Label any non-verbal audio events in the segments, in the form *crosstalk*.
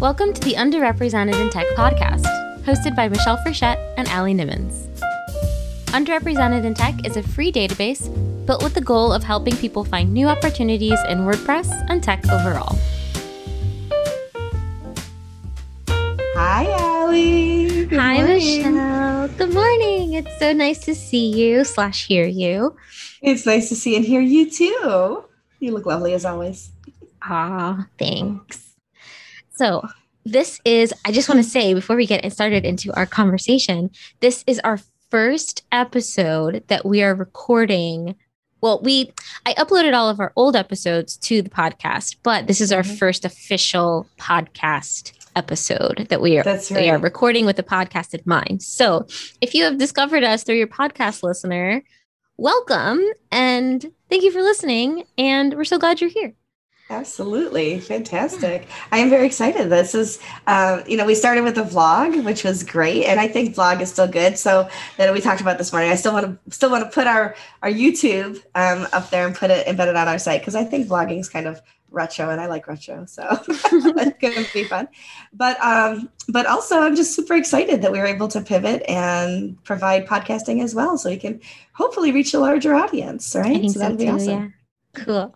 Welcome to the Underrepresented in Tech podcast, hosted by Michelle Frechette and Allie Nimmons. Underrepresented in Tech is a free database built with the goal of helping people find new opportunities in WordPress and tech overall. Hi, Ali. Good Hi, morning. Michelle. Good morning. It's so nice to see you slash hear you. It's nice to see and hear you too. You look lovely as always. Ah, thanks. So, this is, I just want to say before we get started into our conversation, this is our first episode that we are recording. Well, we, I uploaded all of our old episodes to the podcast, but this is our mm-hmm. first official podcast episode that we are That's right. we are recording with the podcast in mind. So, if you have discovered us through your podcast listener, welcome and thank you for listening and we're so glad you're here. Absolutely. Fantastic. I am very excited. This is, uh, you know, we started with a vlog, which was great. And I think vlog is still good. So that we talked about this morning, I still want to still want to put our, our YouTube um, up there and put it embedded on our site. Cause I think vlogging is kind of retro and I like retro. So *laughs* it's going to be fun. But, um, but also I'm just super excited that we were able to pivot and provide podcasting as well. So we can hopefully reach a larger audience. Right. so that'd be too, awesome. Yeah. Cool.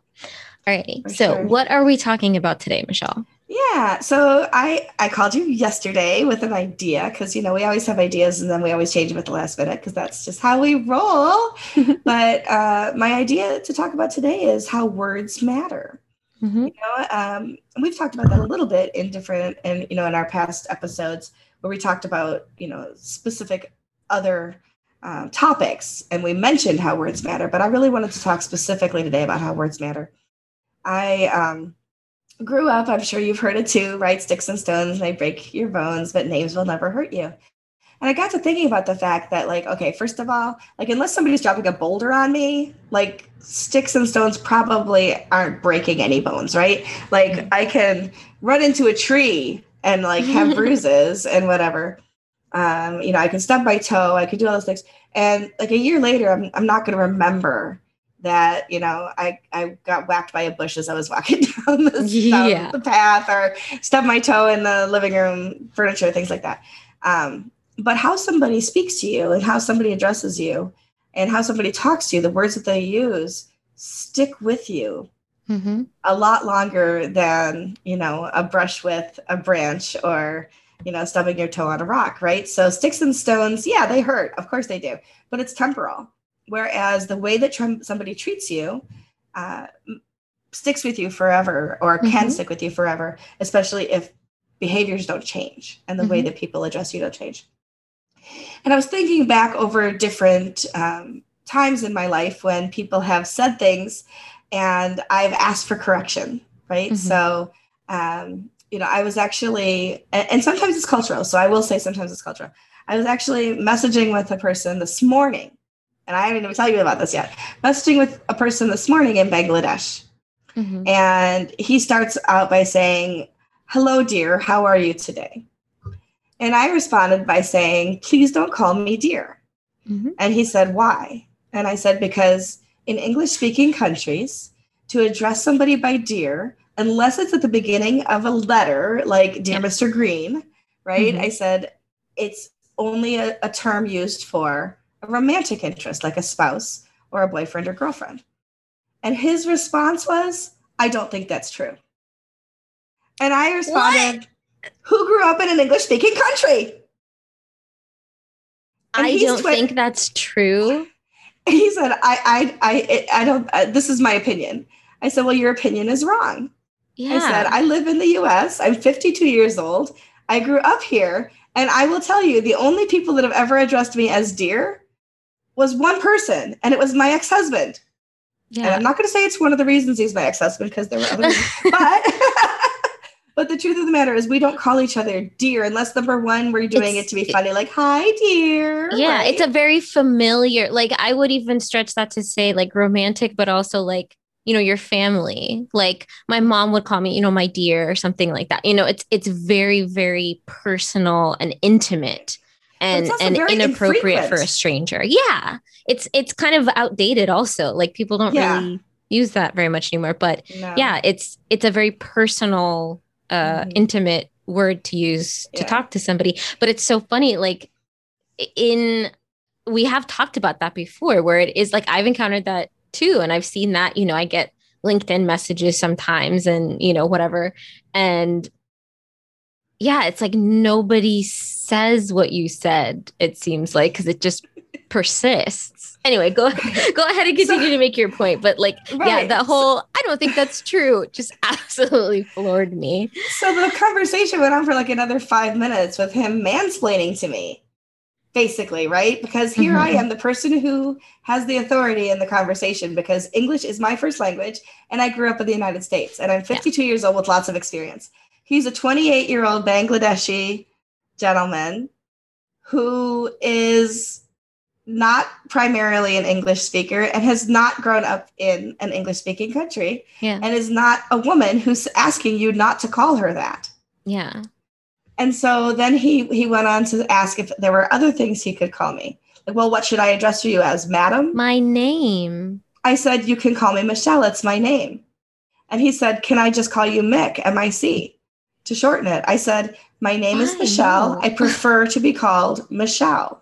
Alrighty. So, sure. what are we talking about today, Michelle? Yeah. So I I called you yesterday with an idea because you know we always have ideas and then we always change them at the last minute because that's just how we roll. *laughs* but uh, my idea to talk about today is how words matter. Mm-hmm. You know, um, we've talked about that a little bit in different and you know in our past episodes where we talked about you know specific other uh, topics and we mentioned how words matter. But I really wanted to talk specifically today about how words matter. I um, grew up, I'm sure you've heard it too, right? Sticks and stones may break your bones, but names will never hurt you. And I got to thinking about the fact that, like, okay, first of all, like, unless somebody's dropping a boulder on me, like, sticks and stones probably aren't breaking any bones, right? Like, mm-hmm. I can run into a tree and, like, have *laughs* bruises and whatever. Um, you know, I can stub my toe, I could do all those things. And, like, a year later, I'm, I'm not going to remember that you know I I got whacked by a bush as I was walking *laughs* down the, yeah. the path or stubbed my toe in the living room furniture, things like that. Um, but how somebody speaks to you and how somebody addresses you and how somebody talks to you, the words that they use stick with you mm-hmm. a lot longer than you know a brush with a branch or you know stubbing your toe on a rock, right? So sticks and stones, yeah, they hurt, of course they do, but it's temporal Whereas the way that somebody treats you uh, sticks with you forever or can mm-hmm. stick with you forever, especially if behaviors don't change and the mm-hmm. way that people address you don't change. And I was thinking back over different um, times in my life when people have said things and I've asked for correction, right? Mm-hmm. So, um, you know, I was actually, and, and sometimes it's cultural. So I will say sometimes it's cultural. I was actually messaging with a person this morning and I haven't even tell you about this yet. Messaging with a person this morning in Bangladesh. Mm-hmm. And he starts out by saying, Hello, dear, how are you today? And I responded by saying, Please don't call me dear. Mm-hmm. And he said, Why? And I said, Because in English speaking countries, to address somebody by dear, unless it's at the beginning of a letter, like Dear. Mr. Green, right? Mm-hmm. I said, It's only a, a term used for a romantic interest like a spouse or a boyfriend or girlfriend. And his response was, I don't think that's true. And I responded, what? Who grew up in an English speaking country? And I don't twi- think that's true. *laughs* He said, I, I, I, I don't, uh, this is my opinion. I said, Well, your opinion is wrong. Yeah. I said, I live in the US. I'm 52 years old. I grew up here. And I will tell you, the only people that have ever addressed me as dear was one person, and it was my ex husband. Yeah. And I'm not going to say it's one of the reasons he's my ex husband because there were other reasons. *laughs* but *laughs* but the truth of the matter is we don't call each other dear unless number one we're doing it's, it to be funny like hi dear yeah right? it's a very familiar like i would even stretch that to say like romantic but also like you know your family like my mom would call me you know my dear or something like that you know it's it's very very personal and intimate and and inappropriate infrequent. for a stranger. Yeah. It's it's kind of outdated also. Like people don't yeah. really use that very much anymore, but no. yeah, it's it's a very personal uh mm-hmm. intimate word to use to Yeah. talk to somebody. But it's so funny, like in we have talked about that before, where it is like I've encountered that too, and I've seen that. You know, I get LinkedIn messages sometimes, and you know whatever, and yeah, it's like nobody says what you said. It seems like because it just persists. Anyway, go go ahead and *laughs* continue to make your point. But like, yeah, that whole I don't think that's true just absolutely floored me. So the conversation went on for like another five minutes with him mansplaining to me, basically, right? Because here I Mhm. am, the person who has the authority in the conversation because English is my first language and I grew up in the United States and I'm 52 years old with lots of experience. He's a 28 year old Bangladeshi gentleman who is not primarily an English speaker and has not grown up in an English speaking country Yeah. and is not a woman who's asking you not to call her that. Yeah. And so then he he went on to ask if there were other things he could call me. Like, well, what should I address you as, madam? My name. I said, you can call me Michelle. It's my name. And he said, can I just call you Mick, M-I-C, to shorten it? I said, my name is Why? Michelle. No. I prefer to be called Michelle.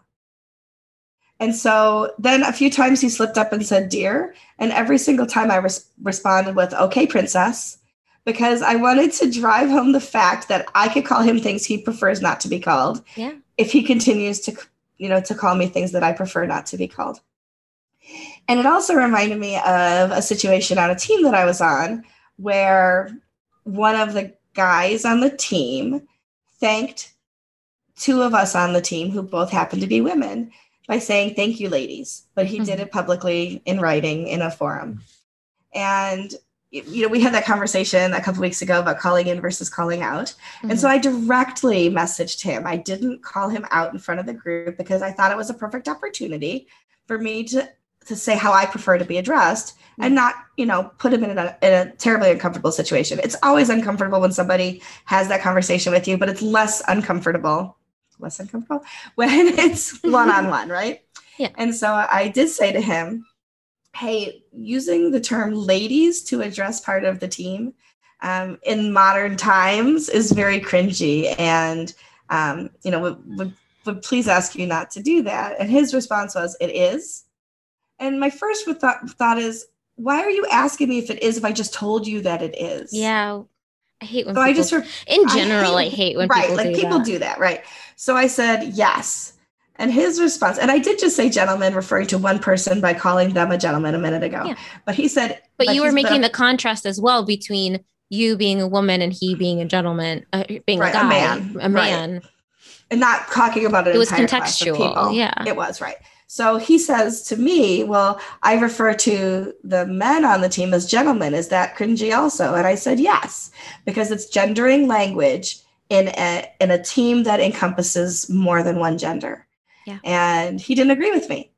And so then a few times he slipped up and said, dear. And every single time I res- responded with, okay, princess, because I wanted to drive home the fact that I could call him things he prefers not to be called Yeah. if he continues to, you know, to call me things that I prefer not to be called. And it also reminded me of a situation on a team that I was on where one of the guys on the team thanked two of us on the team who both happened to be women by saying thank you ladies but he did Mhm. it publicly in writing in a forum and you know we had that conversation a couple weeks ago about calling in versus calling out and so I directly messaged him. I didn't call him out in front of the group because I thought it was a perfect opportunity for me to to say how I prefer to be addressed and not, you know, put him in a, in a terribly uncomfortable situation. It's always uncomfortable when somebody has that conversation with you, but it's less uncomfortable, less uncomfortable *laughs* when it's one on one, right? Yeah. And so I did say to him, hey, using the term ladies to address part of the team um, in modern times is very cringy and um, you know would, would, would please ask you not to do that and his response was it is and my first thought, thought is why are you asking me if it is if i just told you that it is Yeah. I hate when so people, i just in general, I hate- hate, when right people like do people that. do that right so i said yes and his response and i did just say gentleman referring to one person by calling them a gentleman a minute ago Yeah. but he said But you were making the contrast as well between you being a woman and he being a gentleman, uh, being Right, a a man, a right. man. and not talking about it. It was entire class of contextual, people. yeah. it was right. So he says to me, "Well, I refer to the men on the team as gentlemen. Is that cringy also?" And I said, "Yes, because it's gendering language in a in a team that encompasses more than one gender." Yeah. And he didn't agree with me.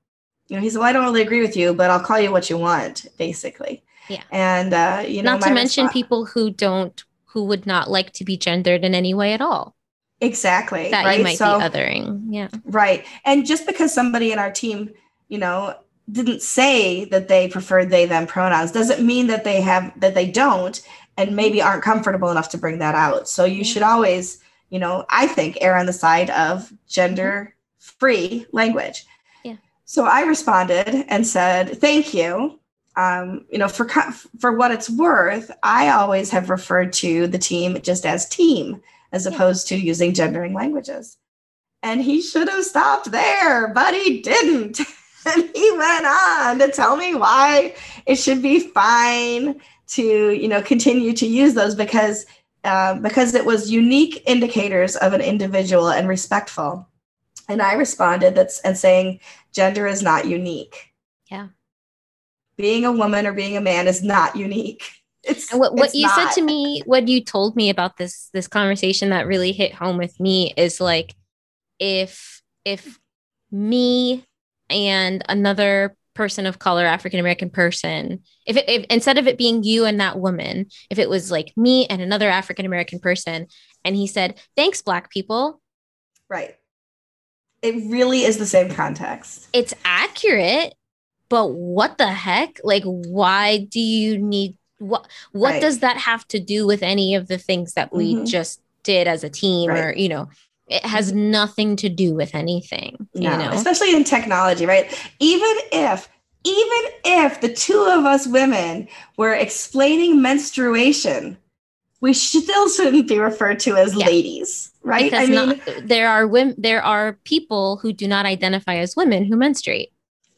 You know, he said, "Well, I don't really agree with you, but I'll call you what you want," basically. Yeah. And uh, you know, Not to mention response- people who don't, who would not like to be gendered in any way at all. Exactly That right. you might so, be othering. Yeah. Right. And just because somebody in our team, you know, didn't say that they preferred they them pronouns doesn't mean that they have that they don't and maybe aren't comfortable enough to bring that out. So you should always, you know, I think err on the side of gender free language. Yeah. So I responded and said, "Thank you." Um, you know, for for what it's worth, I always have referred to the team just as team as opposed to using gendering languages. And he should have stopped there, but he didn't. *laughs* and he went on to tell me why it should be fine to, you know, continue to use those because uh, because it was unique indicators of an individual and respectful. And I responded that's and saying gender is not unique. Yeah. Being a woman or being a man is not unique. It's And what, what you said to me, what you told me about this this conversation that really hit home with me is like if if me and another person of color, African American person, if, it, if instead of it being you and that woman, if it was like me and another African American person, and he said, "Thanks, black people," Right. It really is the same context. it's accurate, but what the heck? Like, why do you need what? What Right. does that have to do with any of the things that we Mhm. just did as a team Right. or you know it has nothing to do with anything you know especially in technology, right? Even if even if the two of us women were explaining menstruation, we still shouldn't be referred to as Yeah. ladies, right? because I mean, not, there are women there are people who do not identify as women who menstruate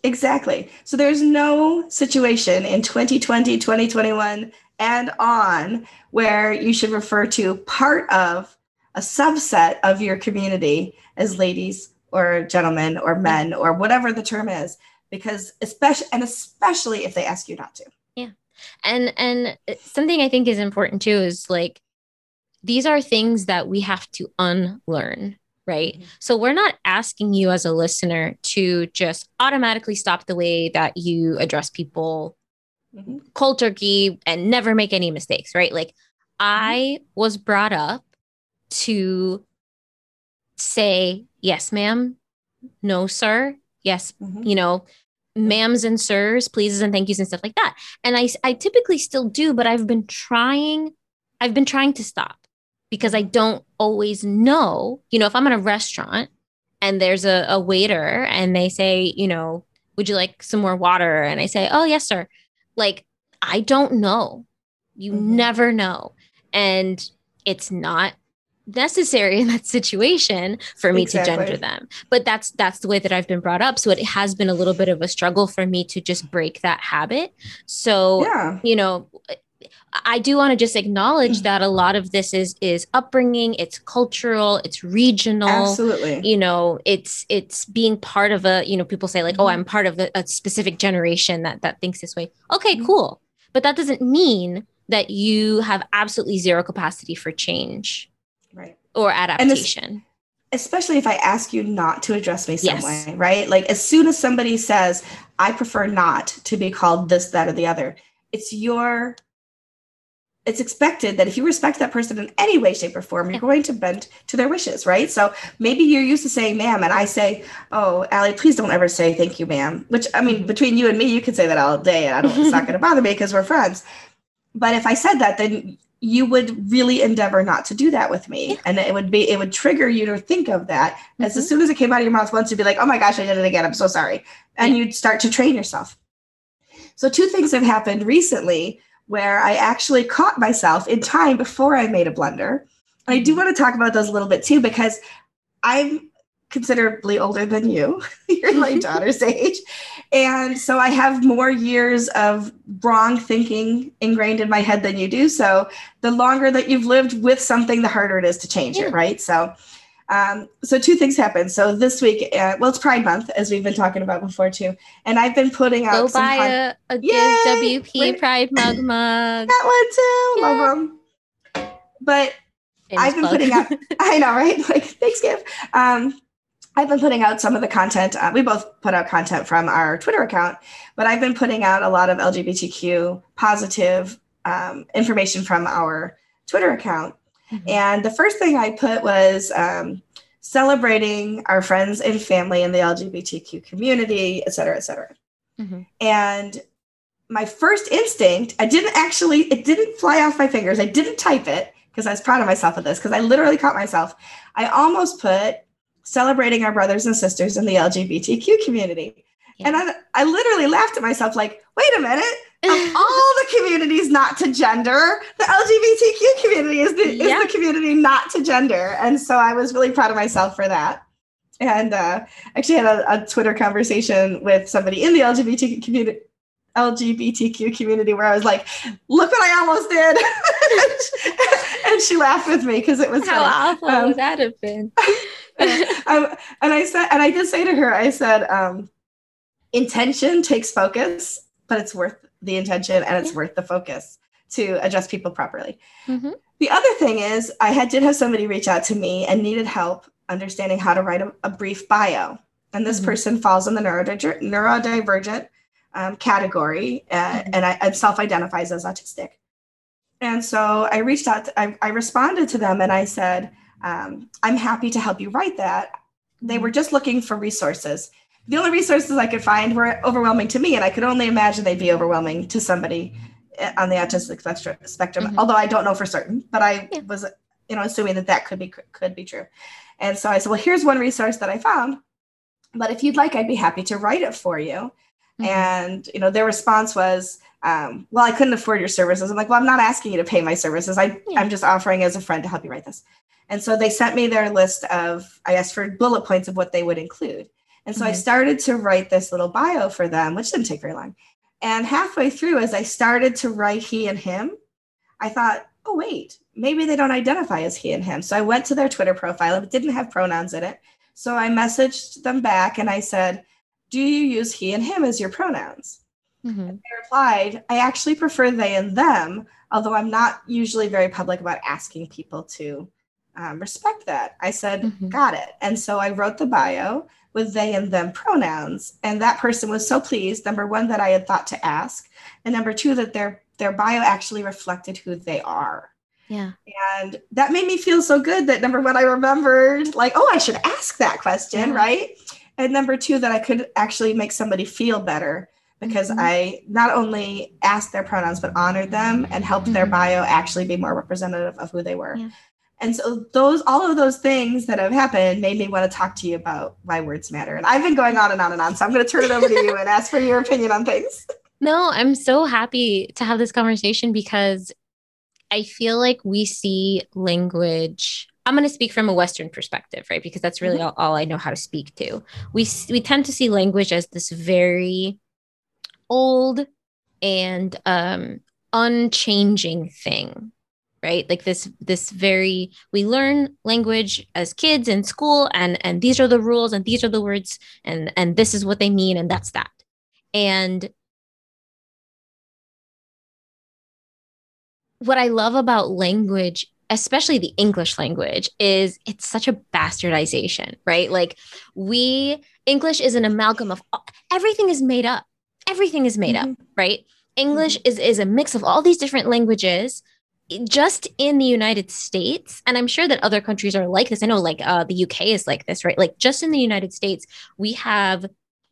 exactly. So there's no situation in 2020, 2021 and on where you should refer to part of a subset of your community as ladies or gentlemen or men or whatever the term is because especially and especially if they ask you not to. Yeah. And and something i think is important too is like these are things that we have to unlearn right Mhm. so we're not asking you as a listener to just automatically stop the way that you address people Mhm. cold turkey and never make any mistakes right like i was brought up to say yes ma'am no sir yes Mhm. you know, ma'ams and sirs, pleases and thank yous and stuff like that. And I, I typically still do, but I've been trying, I've been trying to stop because I don't always know, you know, if I'm in a restaurant and there's a, a waiter and they say, you know, would you like some more water? And I say, oh, yes, sir. Like, I don't know. You Mhm. never know. And it's not necessary in that situation for me to gender them but that's that's the way that i've been brought up so it has been a little bit of a struggle for me to just break that habit so yeah you know i do want to just acknowledge that a lot of this is is upbringing it's cultural it's regional. Absolutely. You know it's it's being part of a you know people say like oh Mhm. i'm part of a, a specific generation that that thinks this way. Okay Mhm. cool. But that doesn't mean that you have absolutely zero capacity for change right. or adaptation. especially if i ask you not to address me some Yes. way right? Like as soon as somebody says i prefer not to be called this that or the other it's your it's expected that if you respect that person in any way shape or form you're going to bend to their wishes right? So maybe you're used to saying ma'am and i say oh Allie, please don't ever say thank you ma'am which i mean Mhm. between you and me you could say that all day and i don't it's not going to bother me because we're friends. But if i said that then you would really endeavor not to do that with me. Yeah. and it would be it would trigger you to think of that as Mhm. as soon as it came out of your mouth once you'd be like oh my gosh i did it again. I'm so sorry. And you'd start to train yourself. So two things have happened recently where i actually caught myself in time before i made a blunder. And i do mm-hmm. want to talk about those a little bit too because i'm considerably older than you *laughs* you're my *laughs* daughter's age. And so i have more years of wrong thinking ingrained in my head than you do. So the longer that you've lived with something the harder it is to change Yeah. it right? So um, so two things happened so this week uh, well it's pride month as we've been talking about before too and i've been putting out Go some buy con- a, a Yay! WP Right. Pride mug *clears throat* mug. that one too Yeah. love them but Shameless I've been plug. putting out. *laughs* I know, right? *laughs* Like, thanks, Give. Um, I've been putting out some of the content. Uh, we both put out content from our Twitter account, but I've been putting out a lot of LGBTQ positive um, information from our Twitter account. Mhm. And the first thing I put was um, celebrating our friends and family in the LGBTQ community, et cetera, et cetera. Mhm. And my first instinct, I didn't actually, it didn't fly off my fingers. I didn't type it because I was proud of myself of this because I literally caught myself. I almost put celebrating our brothers and sisters in the LGBTQ community. Yeah. And I, I literally laughed at myself, like, wait a minute, of *laughs* all the communities not to gender, the LGBTQ community is the, Yeah. is the community not to gender. And so I was really proud of myself for that. And uh, actually had a, a Twitter conversation with somebody in the LGBTQ community. LGBTQ community where I was like, look what I almost did. *laughs* and she laughed with me because it was How funny. awful Um, would that have been? *laughs* um, and I said, and I did say to her, I said, um, intention takes focus, but it's worth the intention and it's Yeah. worth the focus to address people properly. Mhm. The other thing is, I had did have somebody reach out to me and needed help understanding how to write a, a brief bio, and this Mhm. person falls in the neurodiver- neurodivergent um, category uh, Mhm. and, I, and self-identifies as autistic. And so I reached out, to, I, I responded to them and I said, um, I'm happy to help you write that. They were just looking for resources. The only resources I could find were overwhelming to me, and I could only imagine they'd be overwhelming to somebody uh, on the autistic spectrum. Mhm. Although I don't know for certain, but I Yeah. was you know, assuming that that could be could be true. And so I said, well, here's one resource that I found, but if you'd like, I'd be happy to write it for you. Mm-hmm. And you know, their response was, um, well, I couldn't afford your services. I'm like, well, I'm not asking you to pay my services. I, yeah. I'm just offering as a friend to help you write this. And so they sent me their list of, I asked for bullet points of what they would include. And so mm-hmm. I started to write this little bio for them, which didn't take very long. And halfway through, as I started to write he and him, I thought, oh, wait, maybe they don't identify as he and him. So I went to their Twitter profile. It didn't have pronouns in it. So I messaged them back and I said, do you use he and him as your pronouns? Mm-hmm. they replied, I actually prefer they and them, although I'm not usually very public about asking people to um, respect that. I said, mm-hmm. got it. And so I wrote the bio with they and them pronouns. And that person was so pleased, number one, that I had thought to ask, and number two, that their their bio actually reflected who they are. Yeah. And that made me feel so good that number one, I remembered like, oh, I should ask that question, yeah. right? And number two, that I could actually make somebody feel better because mm-hmm. I not only asked their pronouns, but honored them and helped mm-hmm. their bio actually be more representative of who they were. Yeah. And so those all of those things that have happened made me want to talk to you about why words matter. And I've been going on and on and on. So I'm going to turn it over to you and ask for your opinion on things. *laughs* No, I'm so happy to have this conversation because I feel like we see language I'm going to speak from a Western perspective, right? Because that's really mm-hmm. all, all, I know how to speak to. We we tend to see language as this very old and um, unchanging thing, right? Like this this very we learn language as kids in school, and and these are the rules, and these are the words, and and this is what they mean, and that's that. And what I love about language, especially the English language, is it's such a bastardization, right? Like we, English is an amalgam of everything is made up. Everything is made mm-hmm. up, right? English mm-hmm. is, is a mix of all these different languages just in the United States, and I'm sure that other countries are like this. I know, like uh, the UK is like this, right? Like just in the United States, we have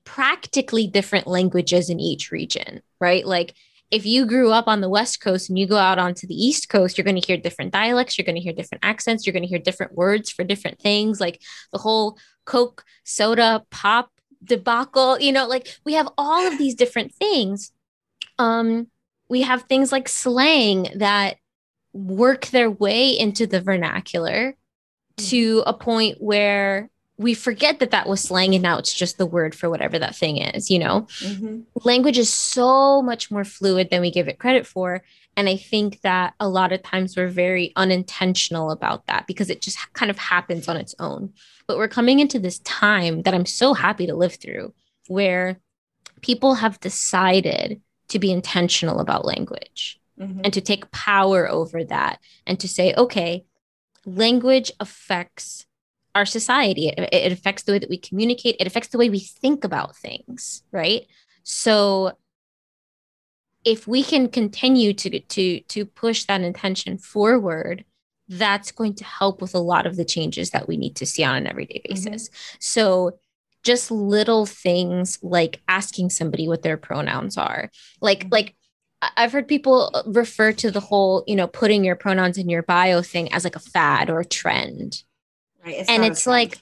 practically different languages in each region, right? Like if you grew up on the West Coast and you go out onto the East Coast, you're going to hear different dialects, you're going to hear different accents, you're going to hear different words for different things, like the whole Coke, soda, pop debacle. You know, like we have all of these different things. Um, we have things like slang that work their way into the vernacular to a point where we forget that that was slang and now it's just the word for whatever that thing is you know? Mm-hmm. language is so much more fluid than we give it credit for and i think that a lot of times we're very unintentional about that because it just kind of happens on its own. But we're coming into this time that i'm so happy to live through where people have decided to be intentional about language mm-hmm. and to take power over that and to say okay language affects our society. It, it affects the way that we communicate. It affects the way we think about things, right? So if we can continue to to to push that intention forward, that's going to help with a lot of the changes that we need to see on an everyday mm-hmm. basis. Mm-hmm. So just little things like asking somebody what their pronouns are. Like mm-hmm. like I've heard people uh, refer to the whole, you know, putting your pronouns in your bio thing as like a fad or a trend. Right. It's and it's like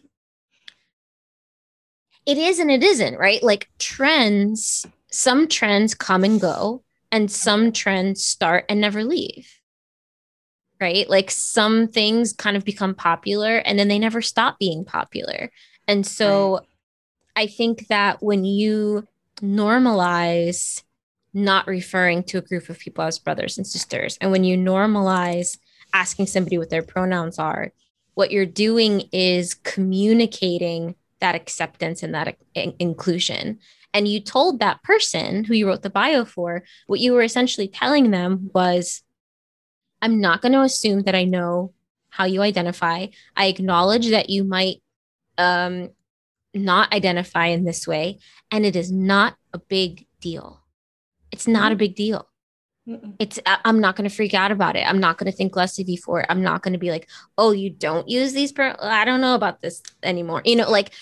it is and it isn't, right? Like trends, some trends come and go, and some trends start and never leave. Right? Like some things kind of become popular and then they never stop being popular. And so right. I think that when you normalize not referring to a group of people as brothers and sisters, and when you normalize asking somebody what their pronouns are, what you're doing is communicating that acceptance and that in- inclusion. And you told that person who you wrote the bio for, what you were essentially telling them was, I'm not going to assume that I know how you identify. I acknowledge that you might um, not identify in this way, and it is not a big deal. It's not mm-hmm. a big deal. Mm-mm. It's I'm not going to freak out about it. I'm not going to think less of you for it. I'm not going to be like, "Oh, you don't use these per- I don't know about this anymore." You know, like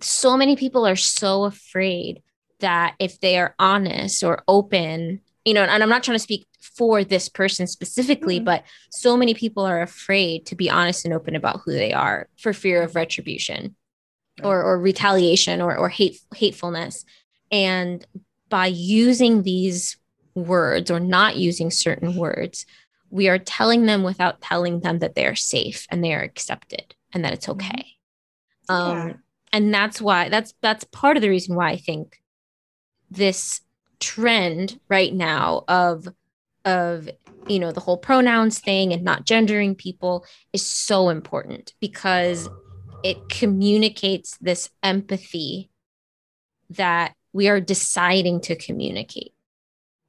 so many people are so afraid that if they are honest or open you know, and I'm not trying to speak for this person specifically, mm-hmm. but so many people are afraid to be honest and open about who they are for fear of retribution right. or, or retaliation or, or hate, hatefulness. And by using these words or not using certain words, we are telling them without telling them that they are safe and they are accepted and that it's mm-hmm. okay. Um, yeah. and that's why that's that's part of the reason why I think this trend right now of of you know the whole pronouns thing and not gendering people is so important because it communicates this empathy that we are deciding to communicate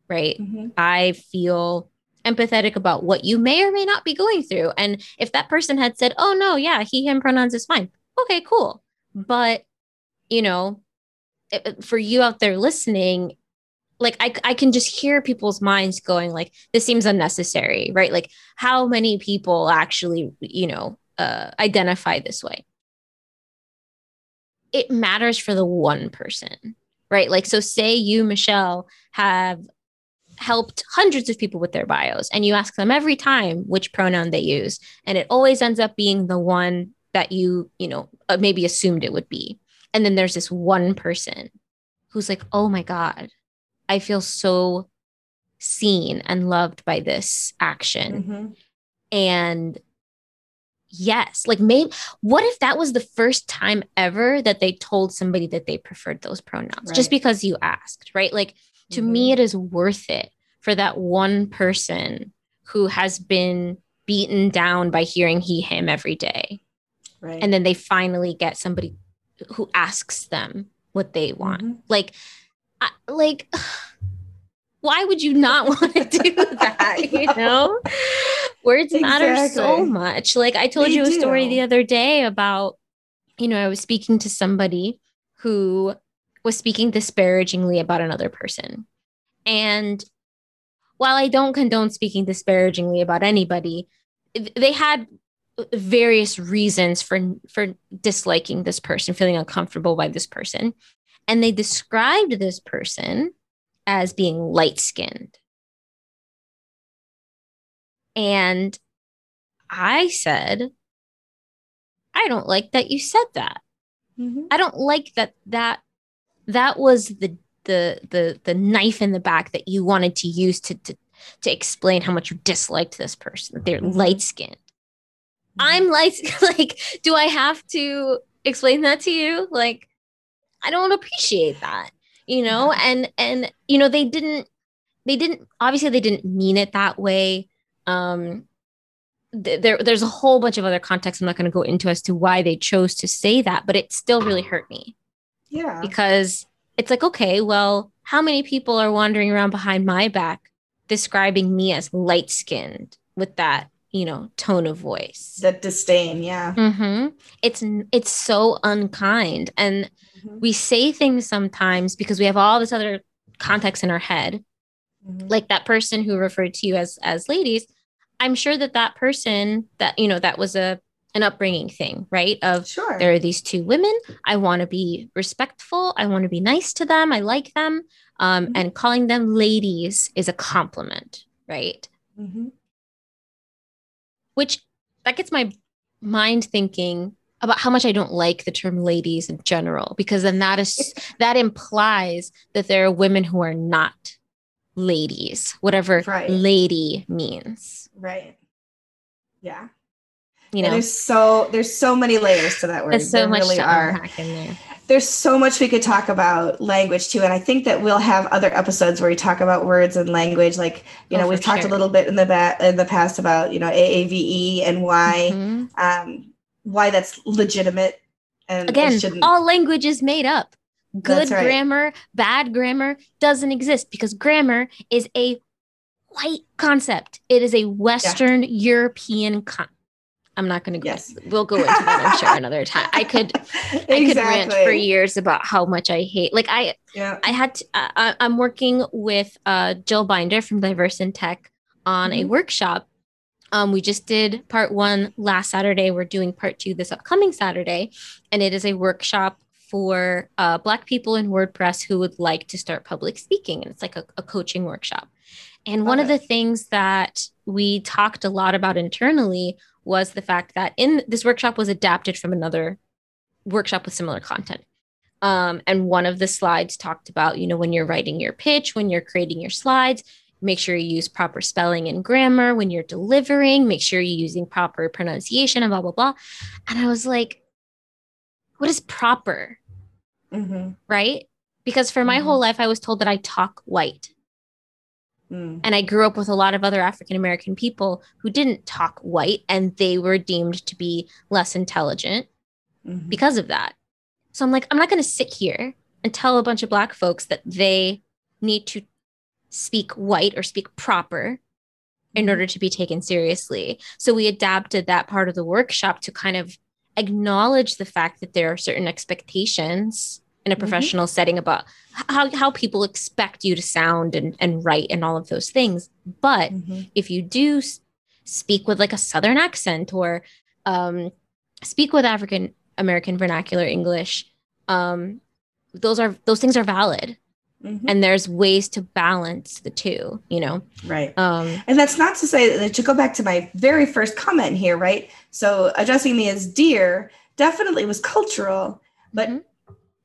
right? Mm-hmm. i feel empathetic about what you may or may not be going through. And if that person had said oh no yeah he him pronouns is fine. Okay cool. But you know for you out there listening like I, I can just hear people's minds going like this seems unnecessary right? Like how many people actually you know uh, identify this way? It matters for the one person right like so say you michelle have helped hundreds of people with their bios and you ask them every time which pronoun they use and it always ends up being the one that you you know uh, maybe assumed it would be and then there's this one person who's like oh my god I feel so seen and loved by this action. Mm-hmm. And yes, like maybe what if that was the first time ever that they told somebody that they preferred those pronouns right. just because you asked, right? Like to mm-hmm. me, it is worth it for that one person who has been beaten down by hearing he, him every day. Right. And then they finally get somebody who asks them what they want. Mm-hmm. Like I, like *sighs* why would you not *laughs* want to do *laughs* that you know words exactly. matter so much like i told they you a do. story the other day about you know i was speaking to somebody who was speaking disparagingly about another person and while i don't condone speaking disparagingly about anybody they had various reasons for for disliking this person feeling uncomfortable by this person and they described this person as being light skinned. And I said, I don't like that you said that. Mm-hmm. I don't like that that that was the the the the knife in the back that you wanted to use to to to explain how much you disliked this person. They're mm-hmm. light skinned. Mm-hmm. I'm light *laughs* like do I have to explain that to you? Like I don't appreciate that, you know? And, and, you know, they didn't, they didn't, obviously they didn't mean it that way. Um, th- there, there's a whole bunch of other context I'm not going to go into as to why they chose to say that, but it still really hurt me. Yeah. Because it's like, okay, well, how many people are wandering around behind my back describing me as light skinned with that you know tone of voice that disdain yeah mm-hmm. it's it's so unkind and mm-hmm. we say things sometimes because we have all this other context in our head mm-hmm. like that person who referred to you as as ladies i'm sure that that person that you know that was a an upbringing thing right? Of sure. there are these two women. I want to be respectful. I want to be nice to them. I like them. Um, mm-hmm. and calling them ladies is a compliment right? Mm-hmm. which that gets my mind thinking about how much I don't like the term ladies in general, because then that is that implies that there are women who are not ladies, whatever right. lady means. Right. Yeah. You know, and there's so there's so many layers to that word. There's so there much really to are. in there. There's so much we could talk about language too, and I think that we'll have other episodes where we talk about words and language. Like you oh, know, we've talked sure. a little bit in the ba- in the past about you know AAVE and why mm-hmm. um, why that's legitimate. And Again, all language is made up. Good right. grammar, bad grammar doesn't exist because grammar is a white concept. It is a Western yeah. European con- I'm not going to go. Yes. We'll go into that. I'm sure another time. I could, exactly. *laughs* I could rant for years about how much I hate. Like I, yeah. I had. To, uh, I'm working with uh, Jill Binder from Diverse in Tech on mm-hmm. a workshop um, we just did part one last Saturday. We're doing part two this upcoming Saturday, and it is a workshop for uh, Black people in WordPress who would like to start public speaking. And it's like a, a coaching workshop. And one of the things that we talked a lot about internally was the fact that in this workshop was adapted from another workshop with similar content. Um, and one of the slides talked about, you know, when you're writing your pitch, when you're creating your slides, make sure you use proper spelling and grammar when you're delivering, make sure you're using proper pronunciation and blah, blah, blah. And I was like, what is proper? Mm-hmm. Right? Because for my Mhm. whole life, I was told that I talk white. Mm. And I grew up with a lot of other African American people who didn't talk white and they were deemed to be less intelligent Mhm. because of that. So I'm like, I'm not going to sit here and tell a bunch of Black folks that they need to speak white or speak proper in Mhm. order to be taken seriously. So we adapted that part of the workshop to kind of acknowledge the fact that there are certain expectations in a Mhm. professional setting about how, how people expect you to sound and, and write and all of those things. But Mhm. if you do speak with like a southern accent or um, speak with african american vernacular english um, those are those things are valid Mhm. and there's ways to balance the two you know right. um, And that's not to say that to go back to my very first comment here, right? So addressing me as dear definitely was cultural, but mhm.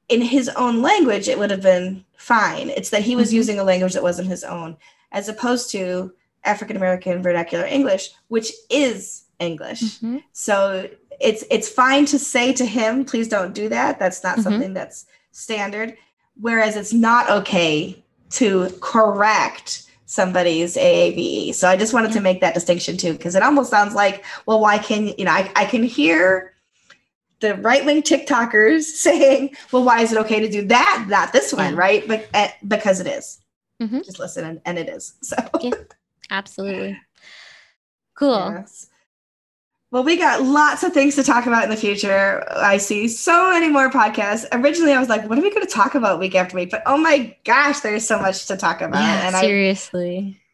In his own language, it would have been fine. It's that he was Mhm. using a language that wasn't his own, as opposed to African American vernacular English, which is English. Mhm. So it's it's fine to say to him, please don't do that. That's not Mhm. something that's standard. Whereas it's not okay to correct somebody's AAVE. So I just wanted to make that distinction too, because it almost sounds like, well, why can you know, I, I can hear the right wing TikTokers *laughs* saying, well, why is it okay to do that, not this one, Yeah. right? But uh, because it is. Mhm. Just listen, and, and it is. *laughs* So Yeah. absolutely cool Yes. Well, we got lots of things to talk about in the future. I see so many more podcasts. Originally, I was like, what are we going to talk about week after week? But oh my gosh, there's so much to talk about. yeah and seriously I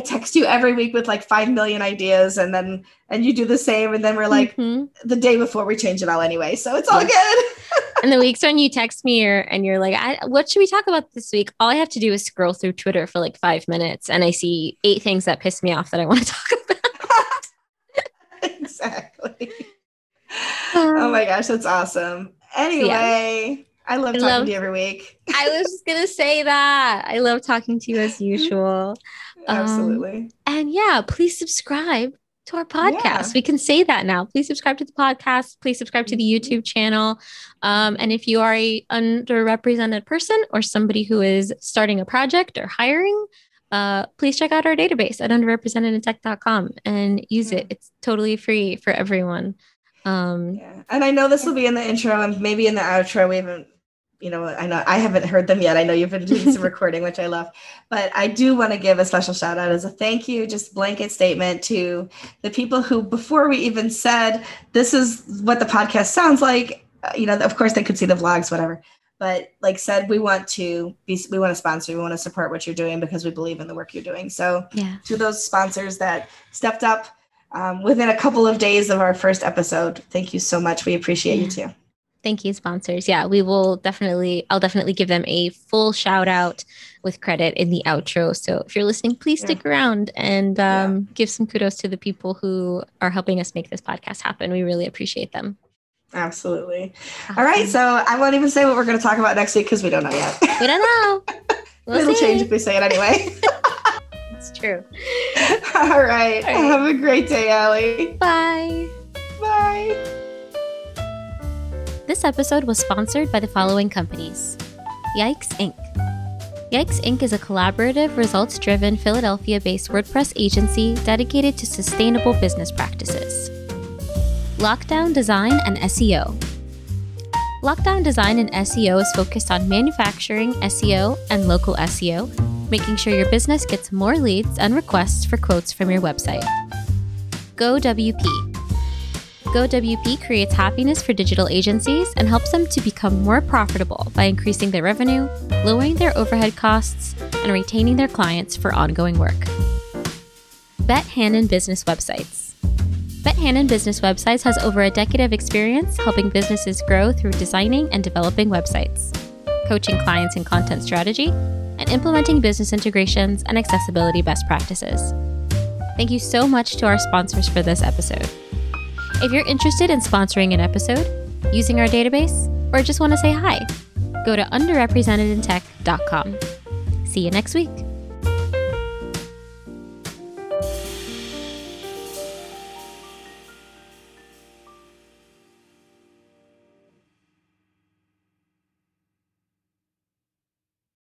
text you every week with like 5 million ideas and then, and you do the same. And then we're like Mhm. the day before we change it all anyway. So it's all Yeah. good. *laughs* and the weeks when you text me or, and you're like I, what should we talk about this week all i have to do is scroll through twitter for like five minutes and i see eight things that piss me off that i want to *laughs* talk about *laughs* exactly. Oh my gosh, that's awesome. Anyway, I love I talking love- to you every week. *laughs* I was just gonna say that. I love talking to you as usual. Um, Absolutely. And yeah, please subscribe to our podcast. Yeah. We can say that now. Please subscribe to the podcast. Please subscribe to the Mhm. YouTube channel. Um, and if you are a underrepresented person or somebody who is starting a project or hiring, uh, please check out our database at underrepresentedintech.com and use it. It's totally free for everyone. Um, Yeah. And I know this will be in the intro and maybe in the outro. We haven't, you know, I know I haven't heard them yet. I know you've been doing some *laughs* recording, which I love. But I do want to give a special shout out as a thank you, just blanket statement to the people who, before we even said this is what the podcast sounds like, uh, you know, of course they could see the vlogs, whatever. But like said, we want to be, we want to sponsor, we want to support what you're doing because we believe in the work you're doing. So yeah. to those sponsors that stepped up um, within a couple of days of our first episode. Thank you so much. We appreciate you too. Thank you, sponsors. Yeah, we will definitely, I'll definitely give them a full shout out with credit in the outro. So if you're listening, please Yeah. stick around and Yeah. um, give some kudos to the people who are helping us make this podcast happen. We really appreciate them. Absolutely. All right. So I won't even say what we're going to talk about next week because we don't know yet. *laughs* We don't know. *laughs* We'll It'll see. change if we say it anyway. *laughs* It's true. All right. All right. Have a great day, Allie. Bye. Bye. This episode was sponsored by the following companies Yikes Inc. Yikes Inc. is a collaborative, results driven, Philadelphia based WordPress agency dedicated to sustainable business practices. Lockdown Design and SEO. Lockdown Design and SEO is focused on manufacturing, SEO, and local SEO, making sure your business gets more leads and requests for quotes from your website. GoWP. GoWP creates happiness for digital agencies and helps them to become more profitable by increasing their revenue, lowering their overhead costs, and retaining their clients for ongoing work. Bet Hannon Business Websites. Bet Hannon Business Websites has over a decade of experience helping businesses grow through designing and developing websites, coaching clients in content strategy, and implementing business integrations and accessibility best practices. Thank you so much to our sponsors for this episode. If you're interested in sponsoring an episode, using our database, or just want to say hi, go to underrepresentedintech.com. See you next week.